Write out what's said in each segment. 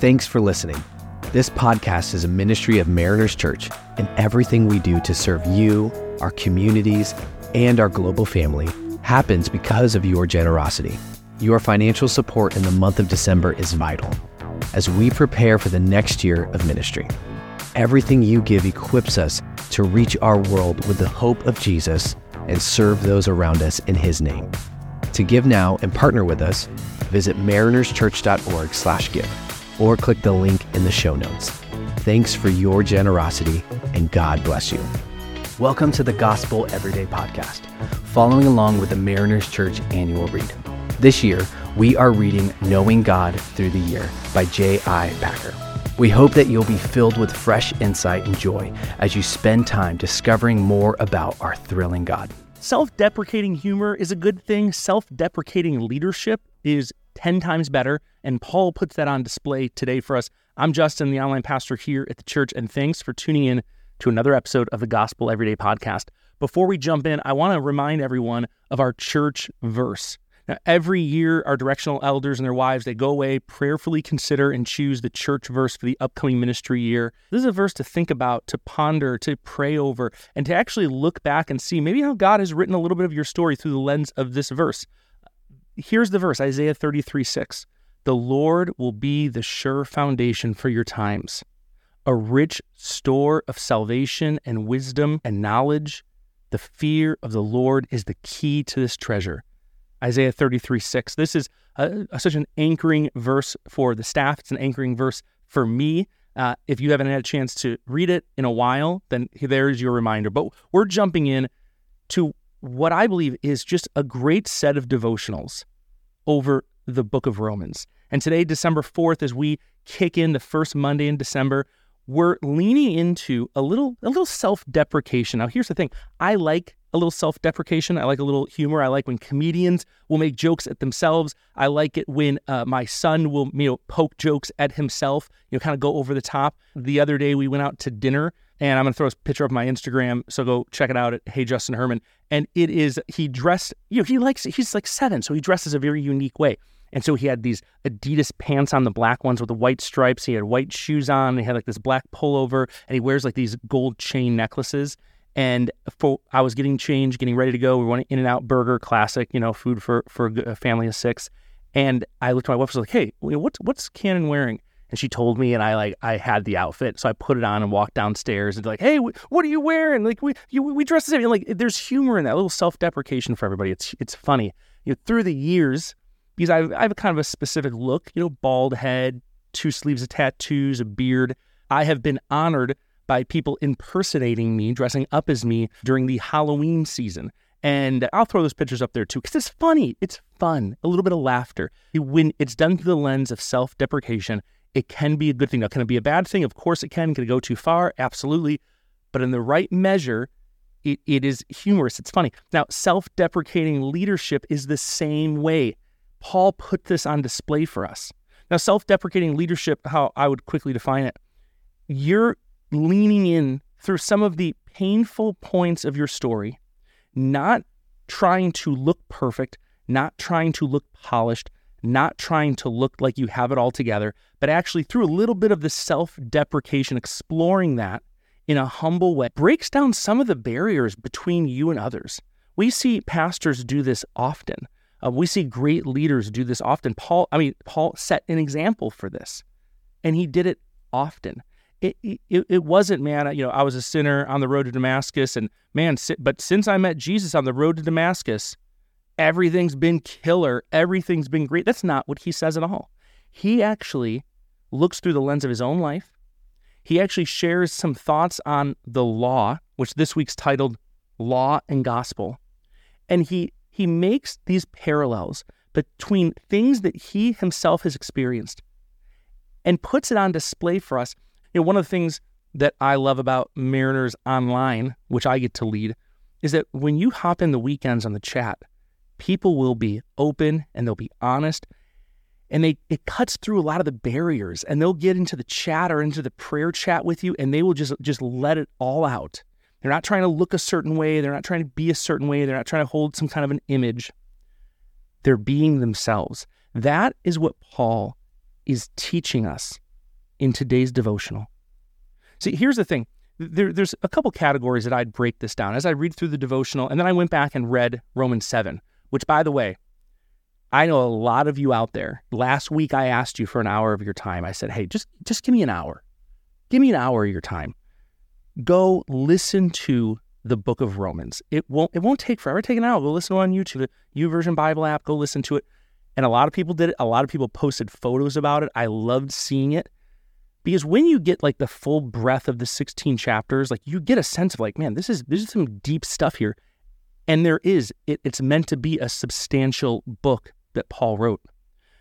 Thanks for listening. This podcast is a ministry of Mariners Church, and everything we do to serve you, our communities, and our global family happens because of your generosity. Your financial support in the month of December is vital as we prepare for the next year of ministry. Everything you give equips us to reach our world with the hope of Jesus and serve those around us in his name. To give now and partner with us, visit marinerschurch.org/give or click the link in the show notes. Thanks for your generosity and God bless you. Welcome to the Gospel Everyday podcast, following along with the Mariners Church annual read. This year, we are reading Knowing God Through the Year by J.I. Packer. We hope that you'll be filled with fresh insight and joy as you spend time discovering more about our thrilling God. Self deprecating humor is a good thing. Self deprecating leadership is 10 times better. And Paul puts that on display today for us. I'm Justin, the online pastor here at the church, and thanks for tuning in to another episode of the Gospel Everyday podcast. Before we jump in, I want to remind everyone of our church verse. Now, every year, our directional elders and their wives, they go away, prayerfully consider and choose the church verse for the upcoming ministry year. This is a verse to think about, to ponder, to pray over, and to actually look back and see maybe how God has written a little bit of your story through the lens of this verse. Here's the verse Isaiah 33 6. The Lord will be the sure foundation for your times, a rich store of salvation and wisdom and knowledge. The fear of the Lord is the key to this treasure. Isaiah 33 6. This is a, a, such an anchoring verse for the staff. It's an anchoring verse for me. Uh, if you haven't had a chance to read it in a while, then there's your reminder. But we're jumping in to what I believe is just a great set of devotionals over the book of Romans. And today, December 4th, as we kick in the first Monday in December, we're leaning into a little a little self-deprecation. Now, here's the thing. I like a little self deprecation. I like a little humor. I like when comedians will make jokes at themselves. I like it when uh, my son will you know poke jokes at himself. You know, kind of go over the top. The other day we went out to dinner, and I'm gonna throw a picture of my Instagram, so go check it out at Hey Justin Herman. And it is he dressed. You know, he likes he's like seven, so he dresses a very unique way. And so he had these Adidas pants on, the black ones with the white stripes. He had white shoes on. he had like this black pullover, and he wears like these gold chain necklaces. And for I was getting changed, getting ready to go. We went In-N-Out Burger, classic, you know, food for for a family of six. And I looked at my wife, I was like, "Hey, what's what's Cannon wearing?" And she told me, and I like I had the outfit, so I put it on and walked downstairs and like, "Hey, what are you wearing?" Like we you, we dress the same. and Like there's humor in that, little self deprecation for everybody. It's it's funny. You know, through the years, because I've, I have a kind of a specific look, you know, bald head, two sleeves of tattoos, a beard. I have been honored by people impersonating me, dressing up as me during the Halloween season. And I'll throw those pictures up there too, because it's funny. It's fun. A little bit of laughter. When it's done through the lens of self deprecation, it can be a good thing. Now, can it be a bad thing? Of course it can. Can it go too far? Absolutely. But in the right measure, it, it is humorous. It's funny. Now, self deprecating leadership is the same way. Paul put this on display for us. Now, self deprecating leadership, how I would quickly define it, you're leaning in through some of the painful points of your story, not trying to look perfect, not trying to look polished, not trying to look like you have it all together, but actually through a little bit of the self deprecation, exploring that in a humble way, breaks down some of the barriers between you and others. We see pastors do this often. Uh, we see great leaders do this often. Paul, I mean, Paul set an example for this, and he did it often it, it, it wasn't, man, you know, I was a sinner on the road to Damascus and man, but since I met Jesus on the road to Damascus, everything's been killer. Everything's been great. That's not what he says at all. He actually looks through the lens of his own life. He actually shares some thoughts on the law, which this week's titled Law and Gospel. And he he makes these parallels between things that he himself has experienced and puts it on display for us you know, one of the things that I love about Mariners Online, which I get to lead, is that when you hop in the weekends on the chat, people will be open and they'll be honest and they it cuts through a lot of the barriers and they'll get into the chat or into the prayer chat with you and they will just just let it all out. They're not trying to look a certain way, they're not trying to be a certain way, they're not trying to hold some kind of an image. They're being themselves. That is what Paul is teaching us in today's devotional. See, here's the thing. There, there's a couple categories that I'd break this down as I read through the devotional, and then I went back and read Romans 7, which, by the way, I know a lot of you out there. Last week I asked you for an hour of your time. I said, "Hey, just just give me an hour. Give me an hour of your time. Go listen to the book of Romans. It won't it won't take forever. Take an hour. Go listen on YouTube, the Version Bible app. Go listen to it. And a lot of people did it. A lot of people posted photos about it. I loved seeing it because when you get like the full breadth of the 16 chapters, like you get a sense of like, man, this is this is some deep stuff here. And there is it, it's meant to be a substantial book that Paul wrote.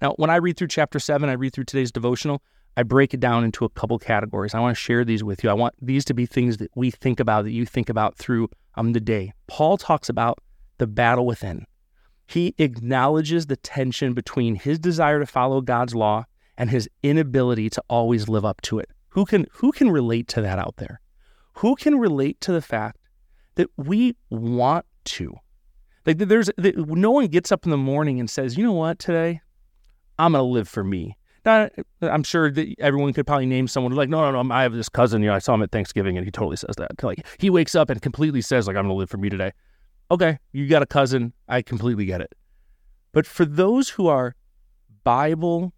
Now, when I read through chapter seven, I read through today's devotional. I break it down into a couple categories. I want to share these with you. I want these to be things that we think about, that you think about through um, the day. Paul talks about the battle within. He acknowledges the tension between his desire to follow God's law and his inability to always live up to it. Who can who can relate to that out there? Who can relate to the fact that we want to? Like there's no one gets up in the morning and says, "You know what? Today I'm to live for me." Now, I'm sure that everyone could probably name someone like, no, no, no, I have this cousin. You know, I saw him at Thanksgiving, and he totally says that. Like, he wakes up and completely says, like, I'm to live for me today. Okay, you got a cousin. I completely get it. But for those who are Bible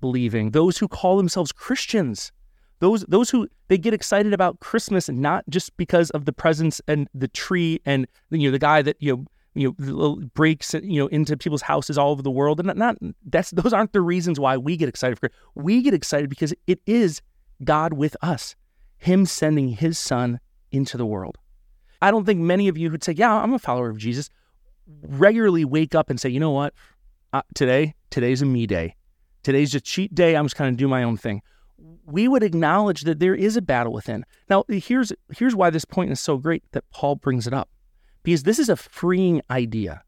believing, those who call themselves Christians, those those who they get excited about Christmas not just because of the presents and the tree and you know the guy that you know you know breaks you know into people's houses all over the world. And not, not that's those aren't the reasons why we get excited for we get excited because it is god with us him sending his son into the world. I don't think many of you who'd say yeah i'm a follower of jesus regularly wake up and say you know what? Uh, today today's a me day. Today's a cheat day. I'm just kind of do my own thing we would acknowledge that there is a battle within now here's here's why this point is so great that paul brings it up because this is a freeing idea.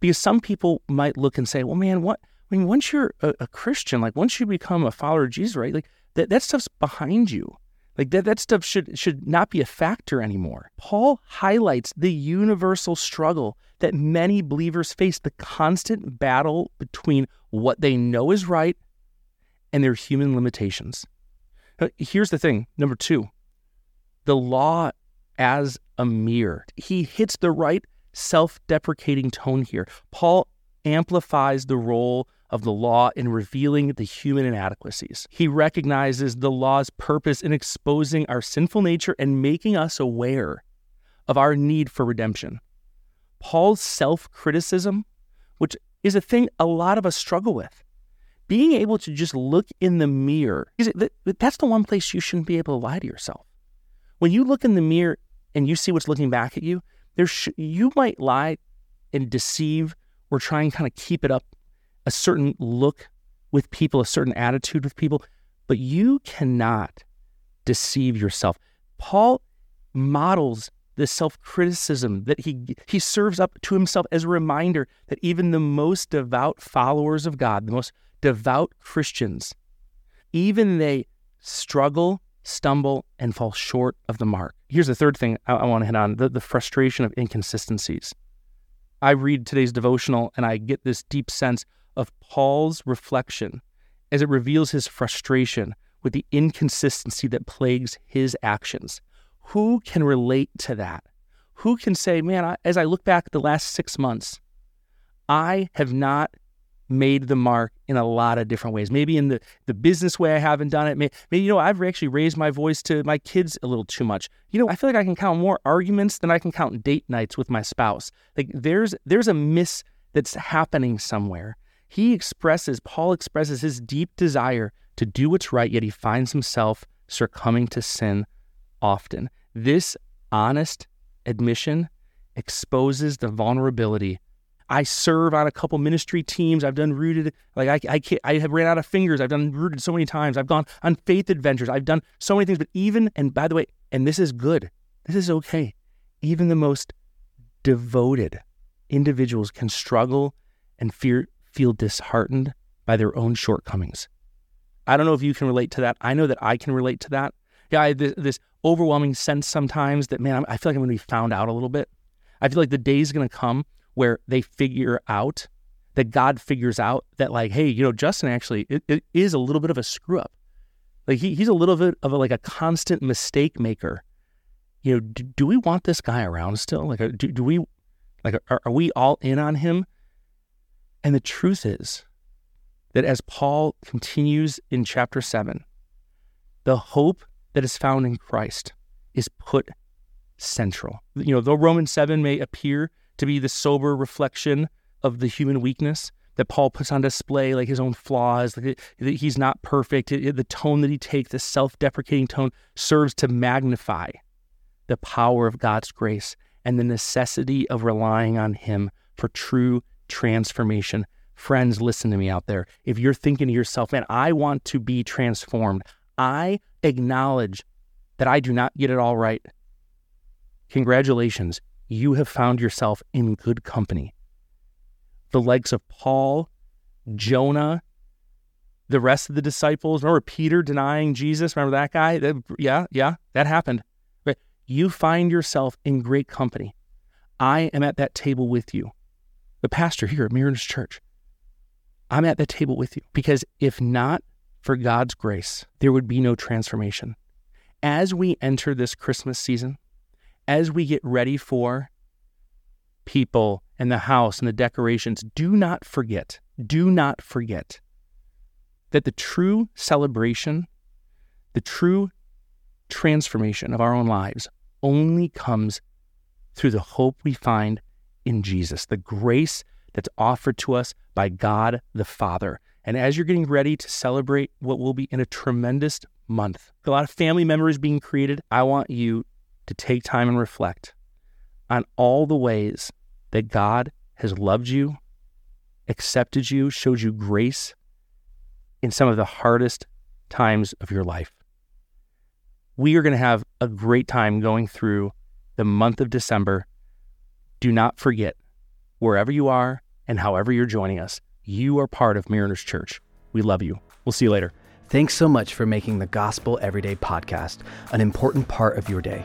Because some people might look and say, well, man, what? I mean, once you're a, a Christian, like once you become a follower of Jesus, right? Like that, that stuff's behind you. Like that, that stuff should should not be a factor anymore. Paul highlights the universal struggle that many believers face, the constant battle between what they know is right and their human limitations. Uh, here's the thing number two the law as a mirror. He hits the right self deprecating tone here. Paul amplifies the role of the law in revealing the human inadequacies. He recognizes the law's purpose in exposing our sinful nature and making us aware of our need for redemption. Paul's self criticism, which is a thing a lot of us struggle with, being able to just look in the mirror, that's the one place you shouldn't be able to lie to yourself. When you look in the mirror and you see what's looking back at you, there's sh- you might lie and deceive or try and kind of keep it up a certain look with people, a certain attitude with people, but you cannot deceive yourself. Paul models the self-criticism that he he serves up to himself as a reminder that even the most devout followers of God, the most devout Christians, even they struggle stumble, and fall short of the mark. Here's the third thing I, I want to hit on the, the frustration of inconsistencies. I read today's devotional and I get this deep sense of Paul's reflection as it reveals his frustration with the inconsistency that plagues his actions. Who can relate to that? Who can say, man, I, as I look back the last six months, I have not made the mark in a lot of different ways. Maybe in the, the business way, I haven't done it. Maybe, maybe, you know, I've actually raised my voice to my kids a little too much. You know, I feel like I can count more arguments than I can count date nights with my spouse. Like there's there's a miss that's happening somewhere. He expresses, Paul expresses his deep desire to do what's right, yet he finds himself succumbing to sin often. This honest admission exposes the vulnerability I serve on a couple ministry teams. I've done rooted, like I, I, I have ran out of fingers. I've done rooted so many times. I've gone on faith adventures. I've done so many things. But even, and by the way, and this is good, this is okay. Even the most devoted individuals can struggle and fear, feel disheartened by their own shortcomings. I don't know if you can relate to that. I know that I can relate to that. Yeah, I this, this overwhelming sense sometimes that, man, I feel like I'm going to be found out a little bit. I feel like the day is going to come where they figure out that God figures out that, like, hey, you know, Justin actually it, it is a little bit of a screw up. Like he, he's a little bit of a, like a constant mistake maker. You know, do, do we want this guy around still? Like, uh, do, do we, like, are, are we all in on him? And the truth is that as Paul continues in chapter seven, the hope that is found in Christ is put central. You know, though Romans 7 may appear to be the sober reflection of the human weakness that Paul puts on display, like his own flaws, like he's not perfect, the tone that he takes, the self deprecating tone, serves to magnify the power of God's grace and the necessity of relying on Him for true transformation. Friends, listen to me out there. If you're thinking to yourself, man, I want to be transformed, I acknowledge that I do not get it all right. Congratulations, you have found yourself in good company. The likes of Paul, Jonah, the rest of the disciples. Remember Peter denying Jesus? Remember that guy? That, yeah, yeah, that happened. But you find yourself in great company. I am at that table with you, the pastor here at Mariners Church. I'm at that table with you because if not for God's grace, there would be no transformation. As we enter this Christmas season, as we get ready for people and the house and the decorations, do not forget, do not forget that the true celebration, the true transformation of our own lives only comes through the hope we find in Jesus, the grace that's offered to us by God the Father. And as you're getting ready to celebrate what will be in a tremendous month, a lot of family memories being created, I want you to take time and reflect on all the ways that God has loved you, accepted you, showed you grace in some of the hardest times of your life. We are going to have a great time going through the month of December. Do not forget, wherever you are and however you're joining us, you are part of Mariners Church. We love you. We'll see you later. Thanks so much for making the Gospel Everyday podcast an important part of your day.